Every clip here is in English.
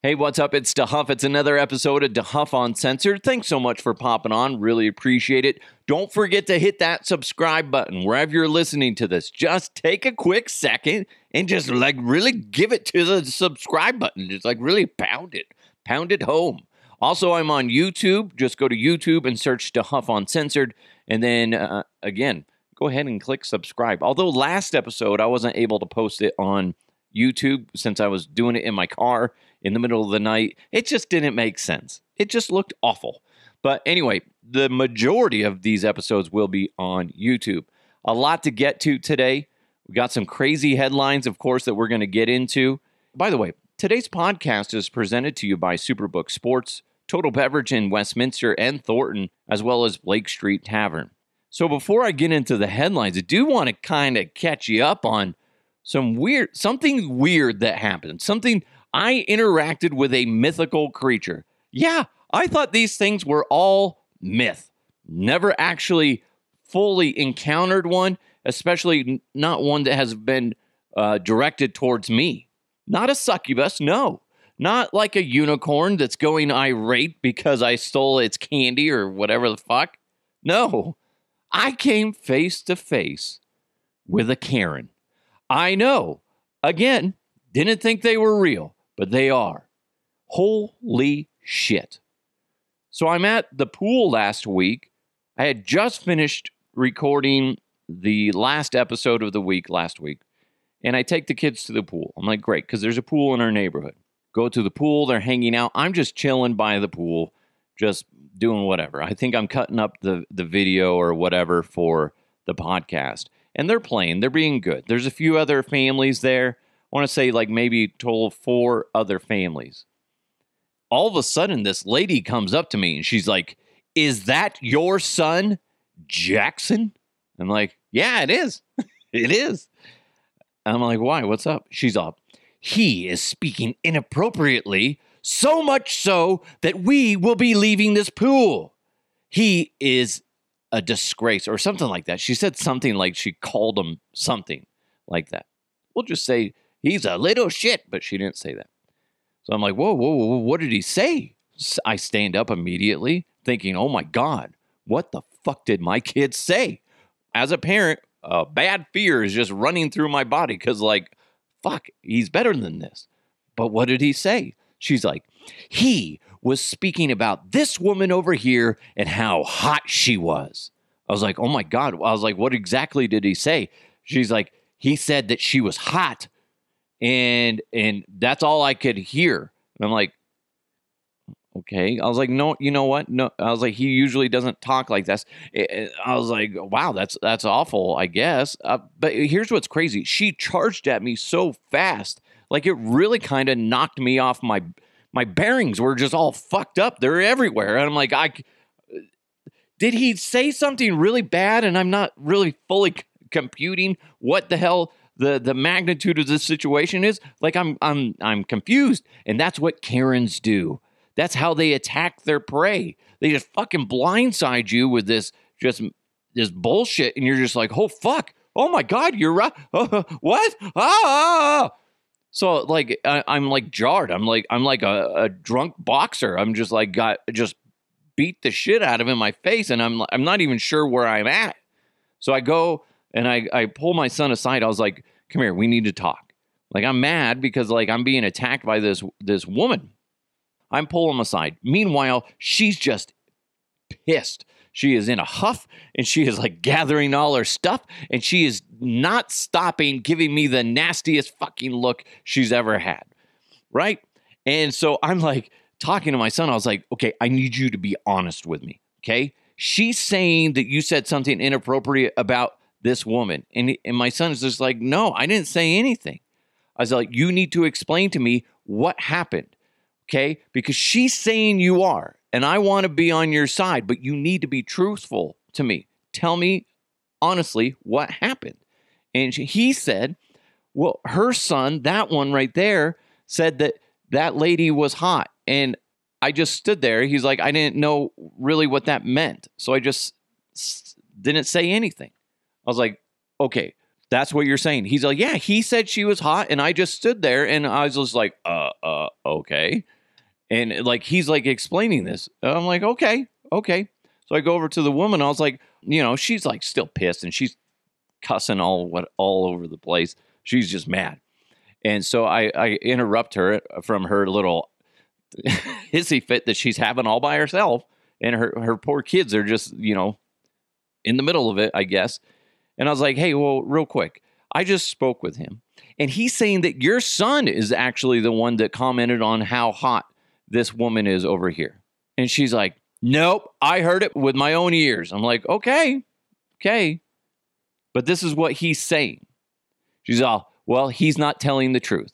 Hey, what's up? It's DeHuff. It's another episode of DeHuff Uncensored. Thanks so much for popping on. Really appreciate it. Don't forget to hit that subscribe button wherever you're listening to this. Just take a quick second and just like really give it to the subscribe button. Just like really pound it, pound it home. Also, I'm on YouTube. Just go to YouTube and search DeHuff Uncensored. And then uh, again, go ahead and click subscribe. Although last episode I wasn't able to post it on YouTube since I was doing it in my car in the middle of the night. It just didn't make sense. It just looked awful. But anyway, the majority of these episodes will be on YouTube. A lot to get to today. We got some crazy headlines, of course, that we're going to get into. By the way, today's podcast is presented to you by Superbook Sports, Total Beverage in Westminster and Thornton, as well as Blake Street Tavern. So before I get into the headlines, I do want to kind of catch you up on some weird, something weird that happened. Something I interacted with a mythical creature. Yeah, I thought these things were all myth. Never actually fully encountered one, especially not one that has been uh, directed towards me. Not a succubus, no. Not like a unicorn that's going irate because I stole its candy or whatever the fuck. No, I came face to face with a Karen. I know, again, didn't think they were real but they are. Holy shit. So I'm at the pool last week. I had just finished recording the last episode of the week last week, and I take the kids to the pool. I'm like, great, because there's a pool in our neighborhood. Go to the pool, they're hanging out. I'm just chilling by the pool, just doing whatever. I think I'm cutting up the, the video or whatever for the podcast. And they're playing, they're being good. There's a few other families there. Want to say like maybe total four other families. All of a sudden, this lady comes up to me and she's like, Is that your son, Jackson? I'm like, Yeah, it is. it is. I'm like, Why? What's up? She's up. He is speaking inappropriately, so much so that we will be leaving this pool. He is a disgrace or something like that. She said something like she called him something like that. We'll just say He's a little shit, but she didn't say that. So I'm like, whoa, whoa, whoa, what did he say? I stand up immediately, thinking, oh my God, what the fuck did my kid say? As a parent, a bad fear is just running through my body because, like, fuck, he's better than this. But what did he say? She's like, he was speaking about this woman over here and how hot she was. I was like, oh my God. I was like, what exactly did he say? She's like, he said that she was hot and and that's all I could hear. And I'm like, okay. I was like, no, you know what? No, I was like, he usually doesn't talk like this. I was like, wow, that's that's awful. I guess. Uh, but here's what's crazy. She charged at me so fast, like it really kind of knocked me off my my bearings were just all fucked up. They're everywhere, and I'm like, I. Did he say something really bad, and I'm not really fully computing what the hell the the magnitude of the situation is like i'm i'm i'm confused. And that's what karens do. That's how they attack their prey. They just fucking blindside you with this just this bullshit. And you're just like oh fuck. Oh my god you're right. Uh, what? Ah! So like I, am like jarred. I'm like i'm like a, a drunk boxer. I'm just like got just beat the shit out of in my face. And i'm i'm not even sure where i'm at. So i go and I, I pull my son aside. I was like, come here, we need to talk. Like I'm mad because like I'm being attacked by this this woman. I'm pulling him aside. Meanwhile, she's just pissed. She is in a huff and she is like gathering all her stuff and she is not stopping giving me the nastiest fucking look she's ever had. Right? And so I'm like talking to my son. I was like, okay, I need you to be honest with me. Okay. She's saying that you said something inappropriate about this woman. And, and my son is just like, no, I didn't say anything. I was like, you need to explain to me what happened. Okay. Because she's saying you are, and I want to be on your side, but you need to be truthful to me. Tell me honestly what happened. And she, he said, well, her son, that one right there, said that that lady was hot. And I just stood there. He's like, I didn't know really what that meant. So I just didn't say anything. I was like, okay, That's what you're saying. He's like, yeah, he said she was hot, and I just stood there and I was just like, uh, uh, okay. And like he's like explaining this. I'm like, okay, okay. So I go over to the woman. I was like, you know, she's like still pissed and she's cussing all what all over the place. She's just mad. And so I, I interrupt her from her little hissy fit that she's having all by herself. And her, her poor kids are just, you know, in the middle of it, I guess. And I was like, hey, well, real quick, I just spoke with him. And he's saying that your son is actually the one that commented on how hot this woman is over here. And she's like, nope, I heard it with my own ears. I'm like, okay, okay. But this is what he's saying. She's all, well, he's not telling the truth.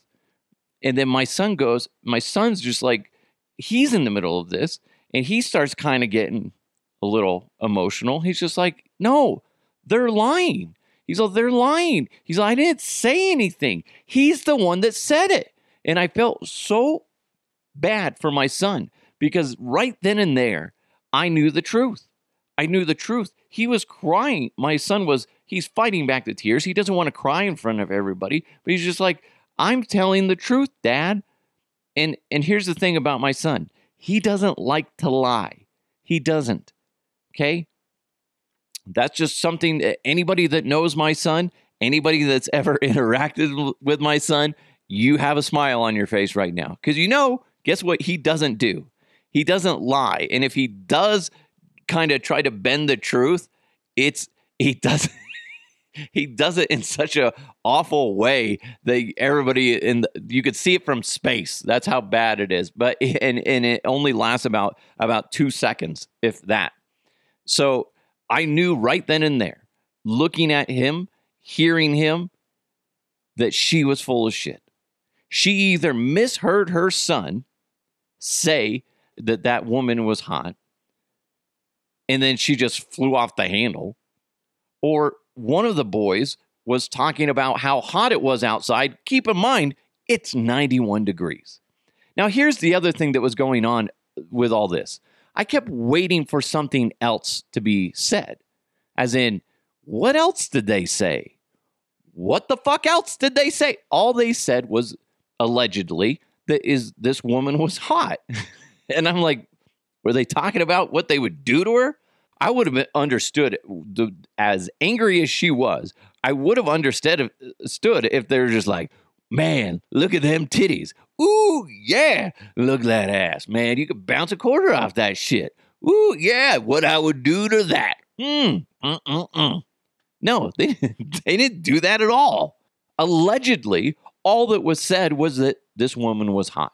And then my son goes, my son's just like, he's in the middle of this and he starts kind of getting a little emotional. He's just like, no, they're lying. He's like, they're lying. He's like, I didn't say anything. He's the one that said it. And I felt so bad for my son because right then and there, I knew the truth. I knew the truth. He was crying. My son was, he's fighting back the tears. He doesn't want to cry in front of everybody, but he's just like, I'm telling the truth, dad. And and here's the thing about my son. He doesn't like to lie. He doesn't. Okay? That's just something that anybody that knows my son, anybody that's ever interacted with my son, you have a smile on your face right now. Cuz you know, guess what he doesn't do? He doesn't lie. And if he does kind of try to bend the truth, it's he doesn't he does it in such a awful way that everybody in the, you could see it from space. That's how bad it is. But and and it only lasts about about 2 seconds if that. So I knew right then and there, looking at him, hearing him that she was full of shit. She either misheard her son say that that woman was hot and then she just flew off the handle or one of the boys was talking about how hot it was outside. Keep in mind, it's 91 degrees. Now, here's the other thing that was going on with all this I kept waiting for something else to be said, as in, what else did they say? What the fuck else did they say? All they said was allegedly that is this woman was hot. and I'm like, were they talking about what they would do to her? I would have understood the, as angry as she was. I would have understood uh, stood if they're just like, man, look at them titties. Ooh, yeah, look at that ass, man. You could bounce a quarter off that shit. Ooh, yeah, what I would do to that. Mm, mm, mm, mm. No, they, they didn't do that at all. Allegedly, all that was said was that this woman was hot.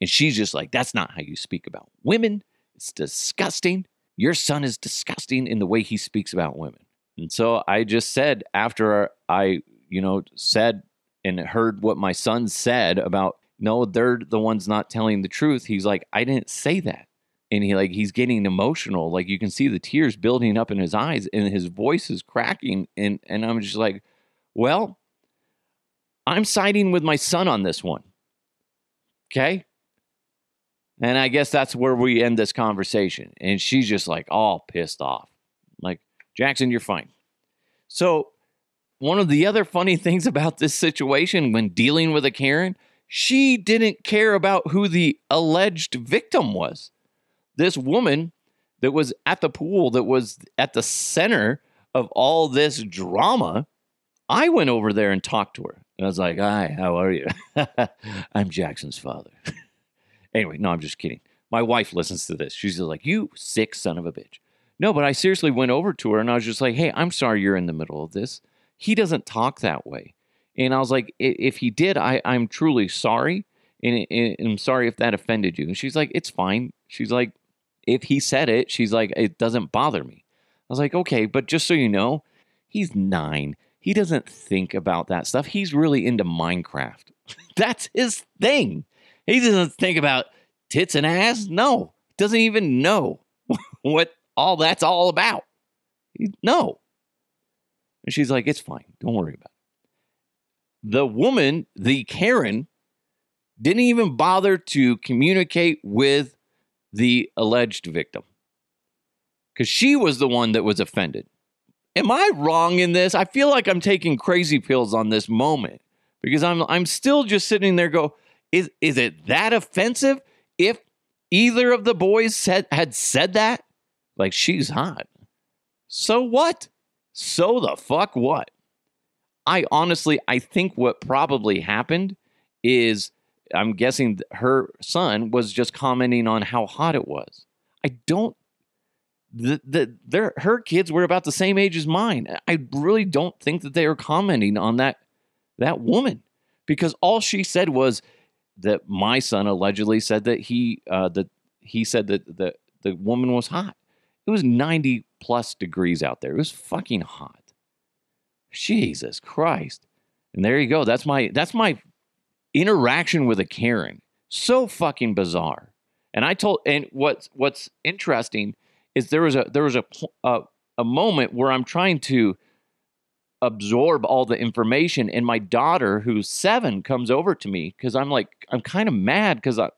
And she's just like, that's not how you speak about women. It's disgusting. Your son is disgusting in the way he speaks about women. And so I just said, after I, you know, said and heard what my son said about, no, they're the ones not telling the truth. He's like, I didn't say that. And he like he's getting emotional. Like you can see the tears building up in his eyes and his voice is cracking. And and I'm just like, well, I'm siding with my son on this one. Okay. And I guess that's where we end this conversation. And she's just like all pissed off. like, Jackson, you're fine. So, one of the other funny things about this situation when dealing with a Karen, she didn't care about who the alleged victim was. This woman that was at the pool, that was at the center of all this drama, I went over there and talked to her. And I was like, Hi, how are you? I'm Jackson's father. Anyway, no, I'm just kidding. My wife listens to this. She's like, You sick son of a bitch. No, but I seriously went over to her and I was just like, Hey, I'm sorry you're in the middle of this. He doesn't talk that way. And I was like, If he did, I, I'm truly sorry. And, and I'm sorry if that offended you. And she's like, It's fine. She's like, If he said it, she's like, It doesn't bother me. I was like, Okay, but just so you know, he's nine. He doesn't think about that stuff. He's really into Minecraft. That's his thing. He doesn't think about tits and ass. No, doesn't even know what all that's all about. No. And she's like, it's fine. Don't worry about it. The woman, the Karen, didn't even bother to communicate with the alleged victim because she was the one that was offended. am I wrong in this? I feel like I'm taking crazy pills on this moment because I'm I'm still just sitting there go, is is it that offensive if either of the boys said had said that? Like she's hot. So what? So the fuck what? I honestly I think what probably happened is I'm guessing her son was just commenting on how hot it was. I don't the, the their her kids were about the same age as mine. I really don't think that they were commenting on that that woman because all she said was that my son allegedly said that he uh, that he said that the the woman was hot. It was 90 plus degrees out there. It was fucking hot. Jesus Christ. And there you go. That's my that's my interaction with a Karen. So fucking bizarre. And I told and what's what's interesting is there was a there was a a, a moment where I'm trying to absorb all the information and my daughter who's 7 comes over to me cuz I'm like I'm kind of mad cuz I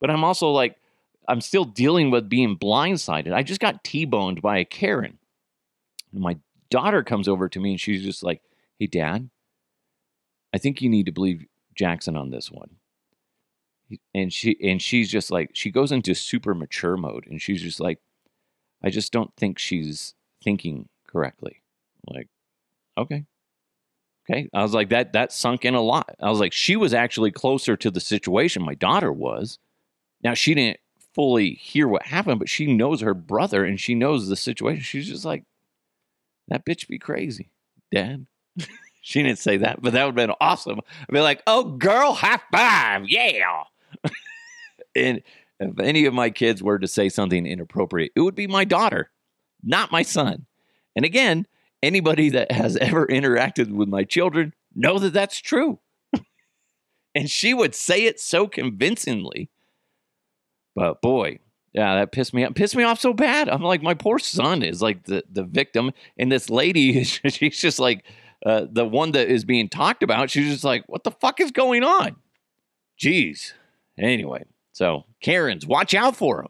but I'm also like I'm still dealing with being blindsided. I just got T-boned by a Karen. And my daughter comes over to me and she's just like, "Hey dad, I think you need to believe Jackson on this one." And she and she's just like she goes into super mature mode and she's just like I just don't think she's thinking correctly. like, okay. Okay. I was like, that that sunk in a lot. I was like, she was actually closer to the situation my daughter was. Now she didn't fully hear what happened, but she knows her brother and she knows the situation. She's just like, that bitch be crazy, Dad. she didn't say that, but that would have been awesome. I'd be like, oh girl, high five, yeah. and if any of my kids were to say something inappropriate, it would be my daughter, not my son. And again, anybody that has ever interacted with my children know that that's true. and she would say it so convincingly. But boy, yeah, that pissed me off. Pissed me off so bad. I'm like, my poor son is like the, the victim. And this lady, she's just like uh, the one that is being talked about. She's just like, what the fuck is going on? Jeez. Anyway, so, Karens, watch out for them.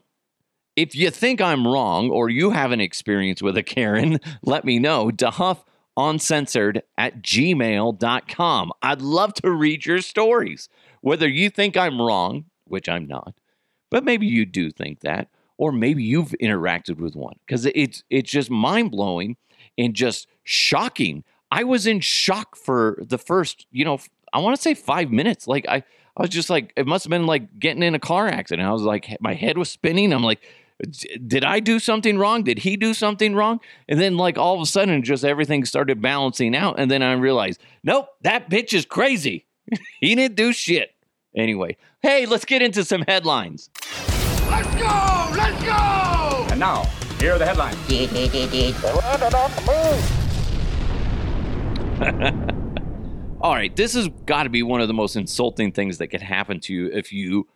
If you think I'm wrong or you have an experience with a Karen, let me know. DeHuff uncensored at gmail.com. I'd love to read your stories. Whether you think I'm wrong, which I'm not, but maybe you do think that, or maybe you've interacted with one because it's it's just mind blowing and just shocking. I was in shock for the first, you know, I want to say five minutes. Like I I was just like, it must have been like getting in a car accident. I was like, my head was spinning. I'm like, did I do something wrong? Did he do something wrong? And then, like, all of a sudden, just everything started balancing out. And then I realized, nope, that bitch is crazy. he didn't do shit. Anyway, hey, let's get into some headlines. Let's go! Let's go! And now, here are the headlines. All right, this has got to be one of the most insulting things that could happen to you if you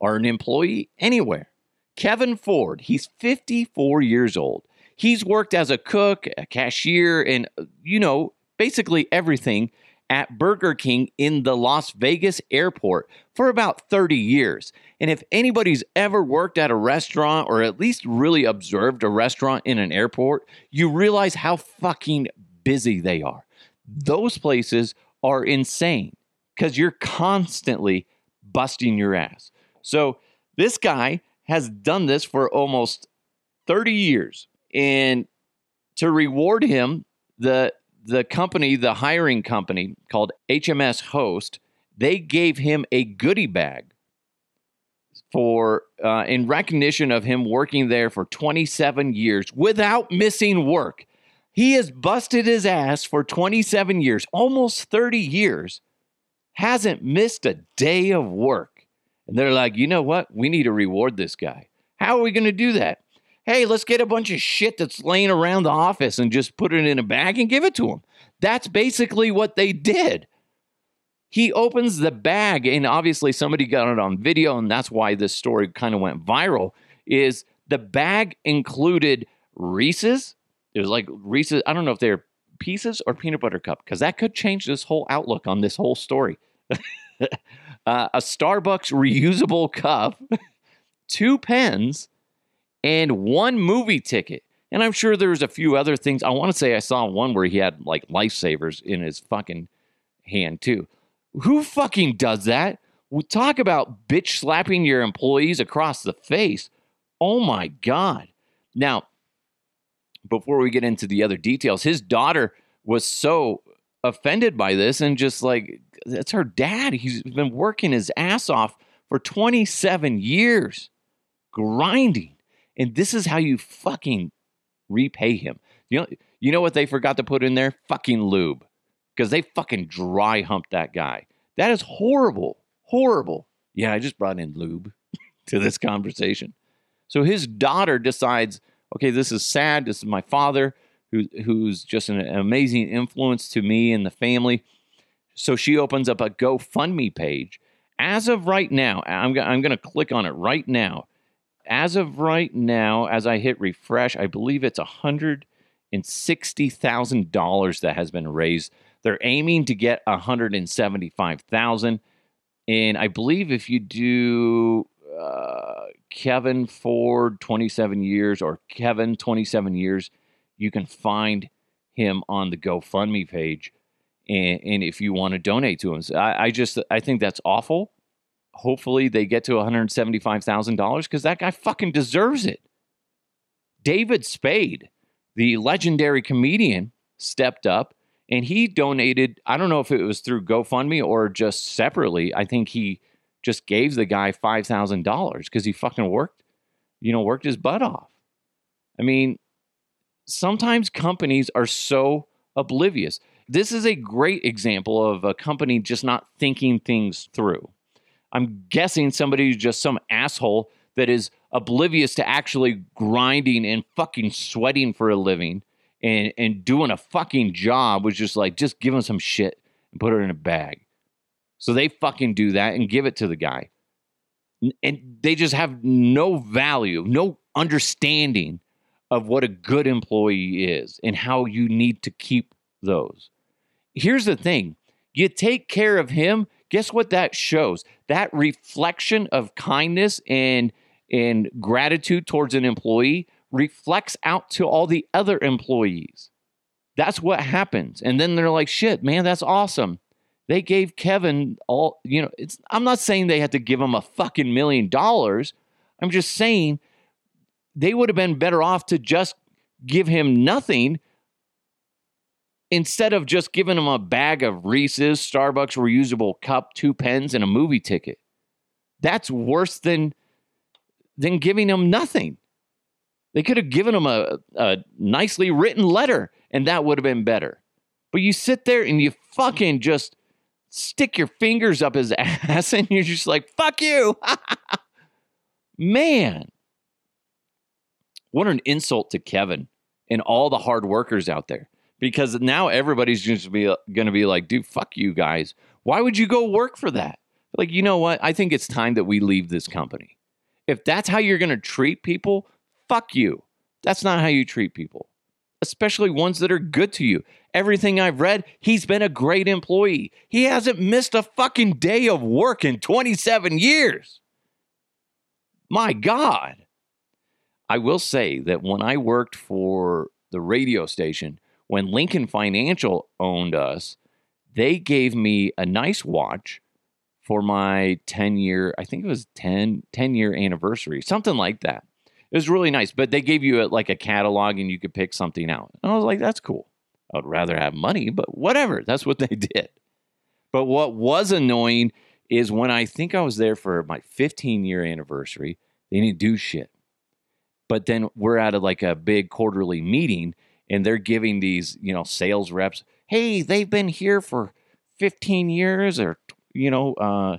are an employee anywhere. Kevin Ford, he's 54 years old. He's worked as a cook, a cashier, and, uh, you know, basically everything at Burger King in the Las Vegas airport for about 30 years. And if anybody's ever worked at a restaurant or at least really observed a restaurant in an airport, you realize how fucking busy they are. Those places are insane because you're constantly busting your ass. So this guy has done this for almost 30 years. And to reward him, the the company, the hiring company called HMS Host, they gave him a goodie bag for uh, in recognition of him working there for 27 years without missing work. He has busted his ass for 27 years, almost 30 years, hasn't missed a day of work. And they're like, you know what? We need to reward this guy. How are we going to do that? Hey, let's get a bunch of shit that's laying around the office and just put it in a bag and give it to him. That's basically what they did. He opens the bag, and obviously somebody got it on video, and that's why this story kind of went viral. Is the bag included Reese's, it was like Reese's. I don't know if they're pieces or peanut butter cup because that could change this whole outlook on this whole story. uh, a Starbucks reusable cup, two pens, and one movie ticket. And I'm sure there's a few other things. I want to say I saw one where he had like lifesavers in his fucking hand too. Who fucking does that? We talk about bitch slapping your employees across the face. Oh my God. Now, before we get into the other details, his daughter was so offended by this and just like, that's her dad. He's been working his ass off for 27 years, grinding. And this is how you fucking repay him. You know, you know what they forgot to put in there? Fucking lube. Because they fucking dry humped that guy. That is horrible. Horrible. Yeah, I just brought in lube to this conversation. So his daughter decides, okay, this is sad. This is my father, who, who's just an amazing influence to me and the family. So she opens up a GoFundMe page. As of right now, I'm, I'm going to click on it right now. As of right now, as I hit refresh, I believe it's $160,000 that has been raised. They're aiming to get 175,000. And I believe if you do uh, Kevin Ford 27 years or Kevin 27 years, you can find him on the GoFundMe page. And, and if you want to donate to him, so I, I just I think that's awful. Hopefully they get to $175,000 because that guy fucking deserves it. David Spade, the legendary comedian, stepped up and he donated. I don't know if it was through GoFundMe or just separately. I think he just gave the guy five thousand dollars because he fucking worked, you know, worked his butt off. I mean, sometimes companies are so oblivious. This is a great example of a company just not thinking things through. I'm guessing somebody who's just some asshole that is oblivious to actually grinding and fucking sweating for a living and and doing a fucking job was just like just give him some shit and put it in a bag. So they fucking do that and give it to the guy. And they just have no value, no understanding of what a good employee is and how you need to keep those. Here's the thing you take care of him, guess what that shows? That reflection of kindness and, and gratitude towards an employee reflects out to all the other employees. That's what happens. And then they're like, shit, man, that's awesome. They gave Kevin all, you know, it's I'm not saying they had to give him a fucking million dollars. I'm just saying they would have been better off to just give him nothing instead of just giving him a bag of Reese's, Starbucks reusable cup, two pens, and a movie ticket. That's worse than than giving him nothing. They could have given him a, a nicely written letter, and that would have been better. But you sit there and you fucking just stick your fingers up his ass, and you're just like, fuck you. Man, what an insult to Kevin and all the hard workers out there. Because now everybody's just be going to be like, dude, fuck you guys. Why would you go work for that? Like, you know what? I think it's time that we leave this company. If that's how you're going to treat people, fuck you. That's not how you treat people, especially ones that are good to you. Everything I've read, he's been a great employee. He hasn't missed a fucking day of work in 27 years. My God. I will say that when I worked for the radio station, when Lincoln Financial owned us, they gave me a nice watch for my 10 year, I think it was 10, 10 year anniversary, something like that. It was really nice, but they gave you a, like a catalog and you could pick something out. And I was like, that's cool. I would rather have money, but whatever. That's what they did. But what was annoying is when I think I was there for my 15 year anniversary, they didn't do shit. But then we're at a, like a big quarterly meeting and they're giving these, you know, sales reps, hey, they've been here for 15 years or, you know, uh,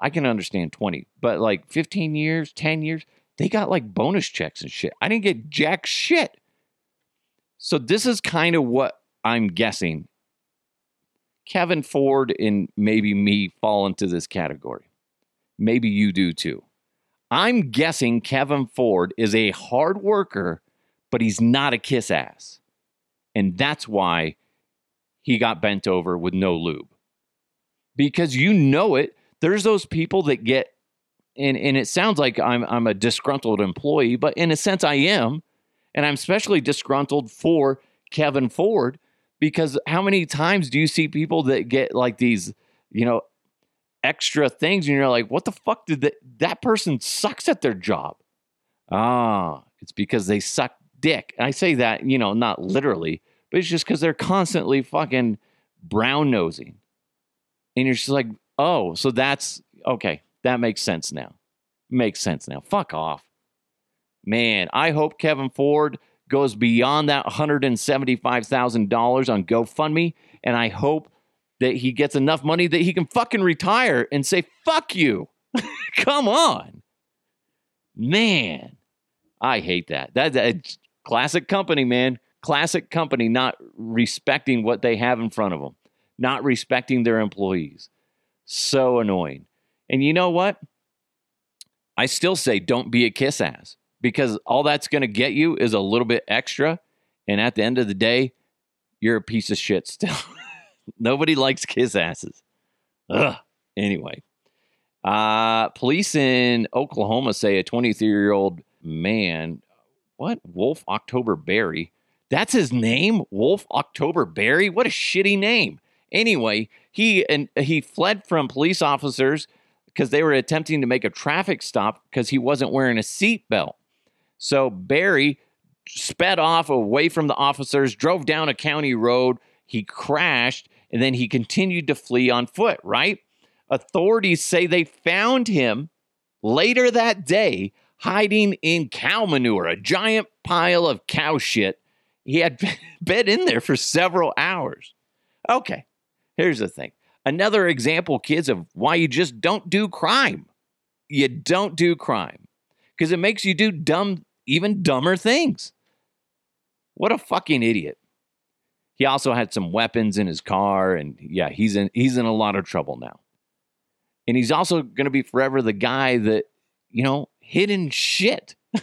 I can understand 20, but like 15 years, 10 years, they got like bonus checks and shit. I didn't get jack shit. So this is kind of what I'm guessing. Kevin Ford and maybe me fall into this category. Maybe you do too. I'm guessing Kevin Ford is a hard worker, but he's not a kiss ass. And that's why he got bent over with no lube. Because you know it, there's those people that get and and it sounds like I'm I'm a disgruntled employee, but in a sense I am. And I'm especially disgruntled for Kevin Ford because how many times do you see people that get like these, you know, extra things and you're like, what the fuck did that that person sucks at their job? Ah, it's because they suck dick. I say that, you know, not literally, but it's just because they're constantly fucking brown nosing. And you're just like, oh, so that's okay. That makes sense now. Makes sense now. Fuck off. Man, I hope Kevin Ford goes beyond that $175,000 on GoFundMe. And I hope that he gets enough money that he can fucking retire and say, fuck you. Come on. Man, I hate that. That, that classic company, man. Classic company not respecting what they have in front of them, not respecting their employees. So annoying. And you know what? I still say don't be a kiss ass because all that's going to get you is a little bit extra. And at the end of the day, you're a piece of shit still. Nobody likes kiss asses. Ugh. Anyway, uh, police in Oklahoma say a 23 year old man, what? Wolf October Berry. That's his name? Wolf October Berry? What a shitty name. Anyway, he and he fled from police officers because they were attempting to make a traffic stop because he wasn't wearing a seatbelt. So Berry sped off away from the officers, drove down a county road. He crashed and then he continued to flee on foot, right? Authorities say they found him later that day hiding in cow manure, a giant pile of cow shit. He had been in there for several hours. Okay, here's the thing another example, kids, of why you just don't do crime. You don't do crime because it makes you do dumb, even dumber things. What a fucking idiot. He also had some weapons in his car, and yeah, he's in he's in a lot of trouble now. And he's also going to be forever the guy that you know hidden shit.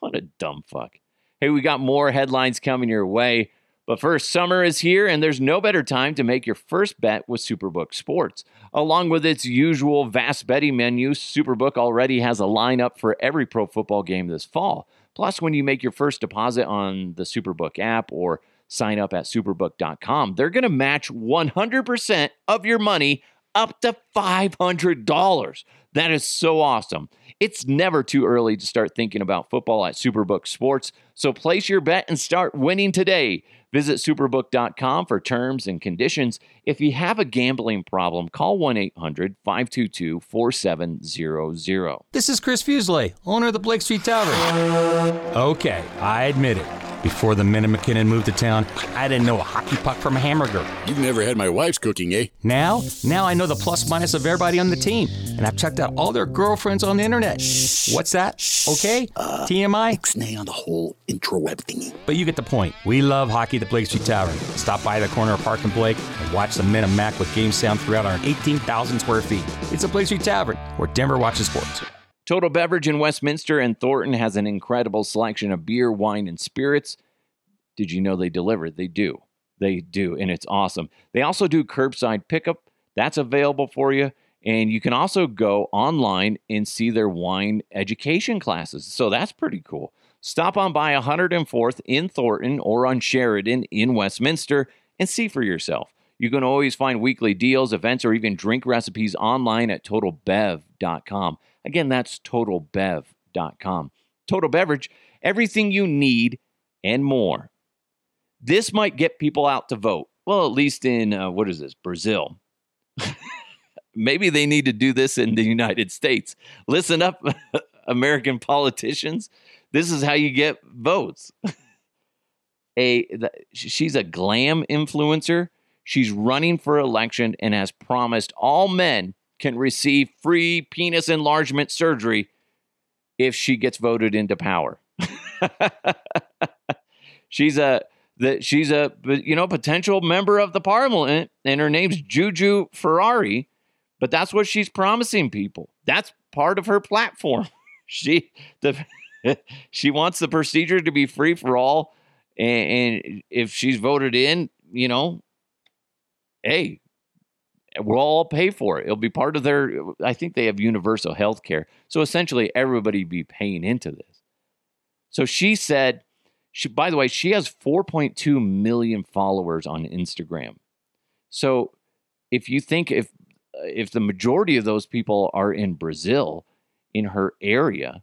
what a dumb fuck. Hey, we got more headlines coming your way. But first, summer is here, and there's no better time to make your first bet with Superbook Sports. Along with its usual vast betting menu, Superbook already has a lineup for every pro football game this fall. Plus, when you make your first deposit on the Superbook app or sign up at superbook.com, they're going to match 100% of your money up to $500. That is so awesome. It's never too early to start thinking about football at Superbook Sports, so place your bet and start winning today. Visit superbook.com for terms and conditions. If you have a gambling problem, call 1 800 522 4700. This is Chris Fuselier, owner of the Blake Street Tavern. Okay, I admit it. Before the Minute MacKinnon moved to town, I didn't know a hockey puck from a hamburger. You've never had my wife's cooking, eh? Now, now I know the plus minus of everybody on the team, and I've checked out all their girlfriends on the internet. Shh. What's that? Okay, Uh, TMI. Ixnay on the whole intro web thingy. But you get the point. We love hockey at the Blake Street Tavern. Stop by the corner of Park and Blake and watch the Men of Mac with game sound throughout our 18,000 square feet. It's a Blake Street Tavern where Denver watches sports. Total Beverage in Westminster and Thornton has an incredible selection of beer, wine, and spirits. Did you know they deliver? They do. They do, and it's awesome. They also do curbside pickup. That's available for you. And you can also go online and see their wine education classes. So that's pretty cool. Stop on by 104th in Thornton or on Sheridan in Westminster and see for yourself. You can always find weekly deals, events, or even drink recipes online at totalbev.com. Again, that's totalbev.com. Total Beverage, everything you need and more. This might get people out to vote. Well, at least in, uh, what is this, Brazil. Maybe they need to do this in the United States. Listen up, American politicians. This is how you get votes. a she's a glam influencer. She's running for election and has promised all men can receive free penis enlargement surgery if she gets voted into power. she's a that she's a you know potential member of the parliament and her name's Juju Ferrari, but that's what she's promising people. That's part of her platform. she the she wants the procedure to be free for all and, and if she's voted in, you know, hey, We'll all pay for it. It'll be part of their. I think they have universal health care. So essentially, everybody be paying into this. So she said, she, by the way, she has 4.2 million followers on Instagram. So if you think if if the majority of those people are in Brazil, in her area,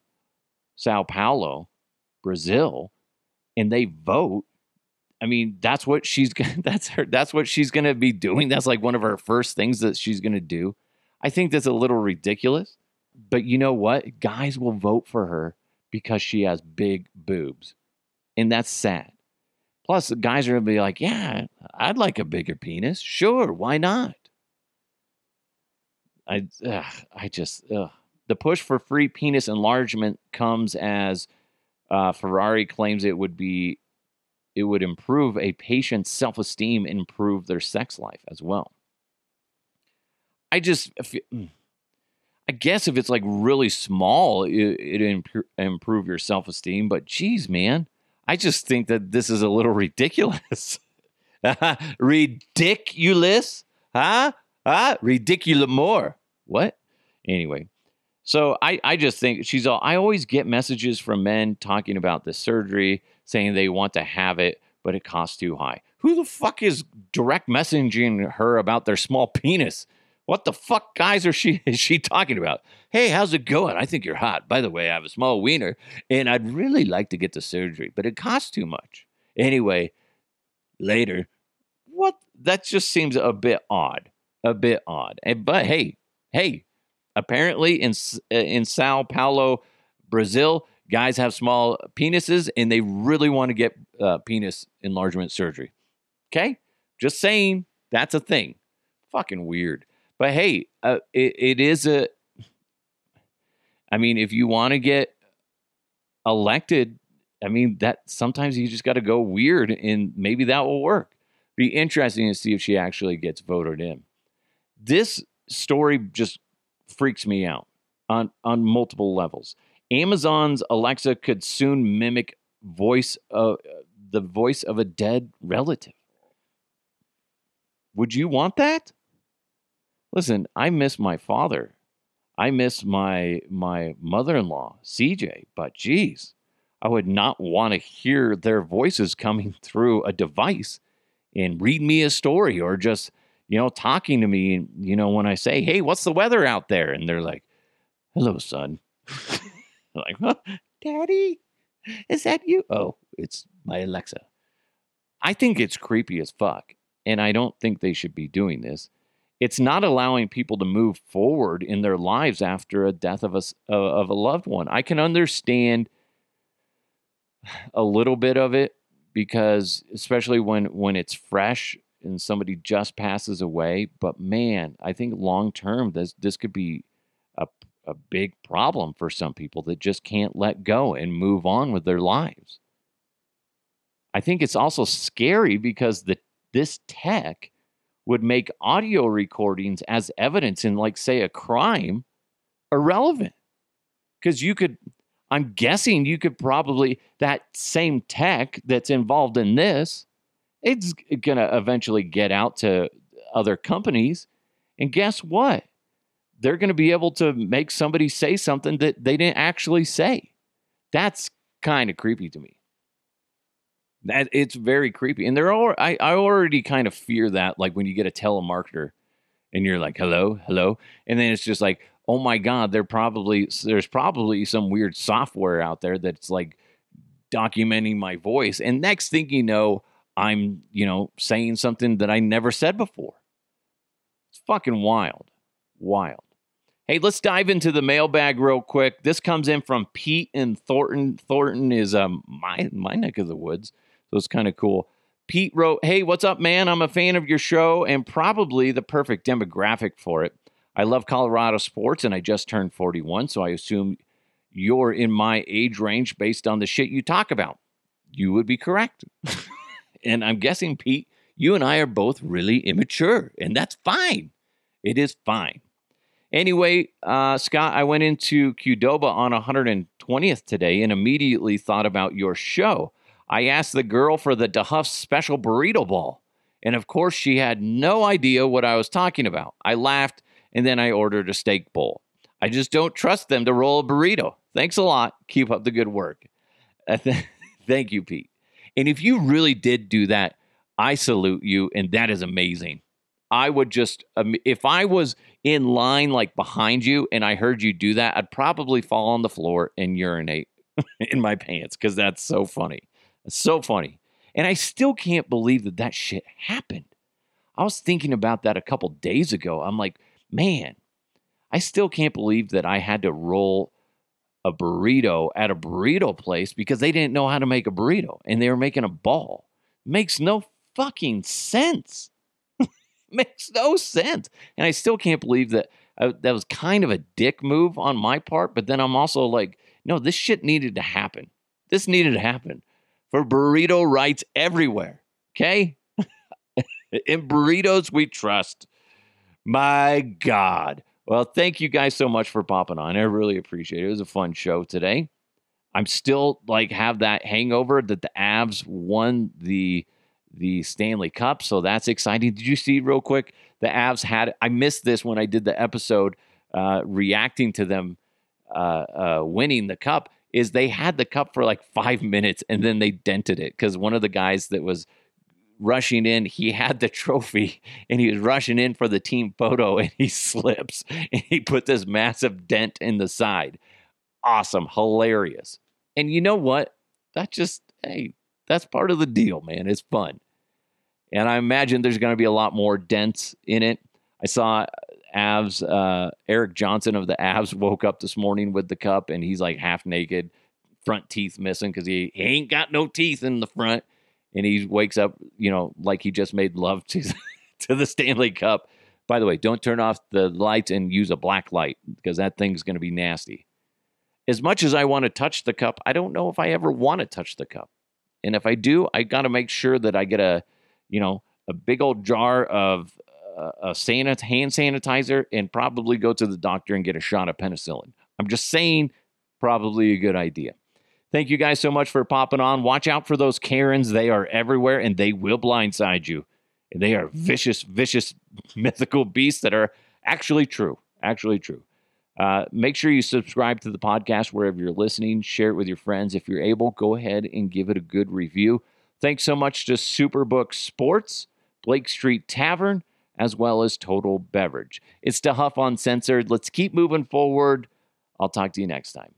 Sao Paulo, Brazil, and they vote, I mean, that's what she's that's her that's what she's going to be doing. That's like one of her first things that she's going to do. I think that's a little ridiculous. But you know what? Guys will vote for her because she has big boobs. And that's sad. Plus, the guys are going to be like, yeah, I'd like a bigger penis. Sure, why not? I, ugh, I just, ugh. the push for free penis enlargement comes as uh, Ferrari claims it would be, it would improve a patient's self-esteem, improve their sex life as well. I just, mm, I guess if it's like really small, it, it imp- improve your self-esteem. But geez, man, I just think that this is a little ridiculous. ridiculous, huh? Huh? Ridiculous more. What? Anyway, so I, I just think she's all. I always get messages from men talking about the surgery, saying they want to have it, but it costs too high. Who the fuck is direct messaging her about their small penis? What the fuck guys are she is she talking about? Hey, how's it going? I think you're hot. By the way, I have a small wiener and I'd really like to get the surgery, but it costs too much. Anyway, later. What that just seems a bit odd. A bit odd. But hey, hey, apparently in in Sao Paulo, Brazil, guys have small penises and they really want to get uh, penis enlargement surgery. Okay? Just saying, that's a thing. Fucking weird. But hey, uh, it, it is a. I mean, if you want to get elected, I mean that sometimes you just got to go weird, and maybe that will work. Be interesting to see if she actually gets voted in. This story just freaks me out on on multiple levels. Amazon's Alexa could soon mimic voice of the voice of a dead relative. Would you want that? Listen, I miss my father. I miss my my mother-in-law, CJ, but geez, I would not want to hear their voices coming through a device and read me a story or just, you know, talking to me, you know, when I say, "Hey, what's the weather out there?" and they're like, "Hello, son." like, huh? "Daddy, is that you?" Oh, it's my Alexa. I think it's creepy as fuck, and I don't think they should be doing this it's not allowing people to move forward in their lives after a death of a of a loved one. I can understand a little bit of it because especially when when it's fresh and somebody just passes away, but man, I think long term this this could be a a big problem for some people that just can't let go and move on with their lives. I think it's also scary because the this tech would make audio recordings as evidence in, like, say, a crime irrelevant. Because you could, I'm guessing you could probably, that same tech that's involved in this, it's going to eventually get out to other companies. And guess what? They're going to be able to make somebody say something that they didn't actually say. That's kind of creepy to me. That it's very creepy, and there are I, I already kind of fear that like when you get a telemarketer, and you're like hello hello, and then it's just like oh my god, there probably there's probably some weird software out there that's like documenting my voice, and next thing you know, I'm you know saying something that I never said before. It's fucking wild, wild. Hey, let's dive into the mailbag real quick. This comes in from Pete and Thornton. Thornton is um my my neck of the woods. So it's kind of cool. Pete wrote, Hey, what's up, man? I'm a fan of your show and probably the perfect demographic for it. I love Colorado sports and I just turned 41, so I assume you're in my age range based on the shit you talk about. You would be correct. and I'm guessing, Pete, you and I are both really immature, and that's fine. It is fine. Anyway, uh, Scott, I went into Qdoba on 120th today and immediately thought about your show. I asked the girl for the DeHuff special burrito ball, And of course, she had no idea what I was talking about. I laughed and then I ordered a steak bowl. I just don't trust them to roll a burrito. Thanks a lot. Keep up the good work. Thank you, Pete. And if you really did do that, I salute you, and that is amazing. I would just, um, if I was in line like behind you and I heard you do that, I'd probably fall on the floor and urinate in my pants because that's so funny. So funny. And I still can't believe that that shit happened. I was thinking about that a couple days ago. I'm like, man, I still can't believe that I had to roll a burrito at a burrito place because they didn't know how to make a burrito and they were making a ball. Makes no fucking sense. Makes no sense. And I still can't believe that uh, that was kind of a dick move on my part. But then I'm also like, no, this shit needed to happen. This needed to happen for burrito rights everywhere. Okay? In burritos, we trust. My God. Well, thank you guys so much for popping on. I really appreciate it. It was a fun show today. I'm still like have that hangover that the Avs won the the Stanley Cup, so that's exciting. Did you see real quick? The Avs had I missed this when I did the episode uh, reacting to them uh, uh, winning the cup. Is they had the cup for like five minutes and then they dented it because one of the guys that was rushing in. He had the trophy and he was rushing in for the team photo and he slips and he put this massive dent in the side. Awesome, hilarious. And you know what? That just, hey, that's part of the deal, man. It's fun. And I imagine there's going to be a lot more dents in it. I saw Avs, uh, Erik Johnson of the Avs woke up this morning with the cup and he's like half naked, front teeth missing because he, he ain't got no teeth in the front and he wakes up, you know, like he just made love to to the Stanley Cup. By the way, don't turn off the lights and use a black light because that thing's going to be nasty. As much as I want to touch the cup, I don't know if I ever want to touch the cup. And if I do, I got to make sure that I get a, you know, a big old jar of uh, a sanit- hand sanitizer and probably go to the doctor and get a shot of penicillin. I'm just saying, probably a good idea. Thank you guys so much for popping on. Watch out for those Karens. They are everywhere and they will blindside you. They are vicious, vicious, mythical beasts that are actually true. Actually true. Uh, make sure you subscribe to the podcast wherever you're listening. Share it with your friends. If you're able, go ahead and give it a good review. Thanks so much to Superbook Sports, Blake Street Tavern, as well as Total Beverage. It's to Huff Uncensored. Let's keep moving forward. I'll talk to you next time.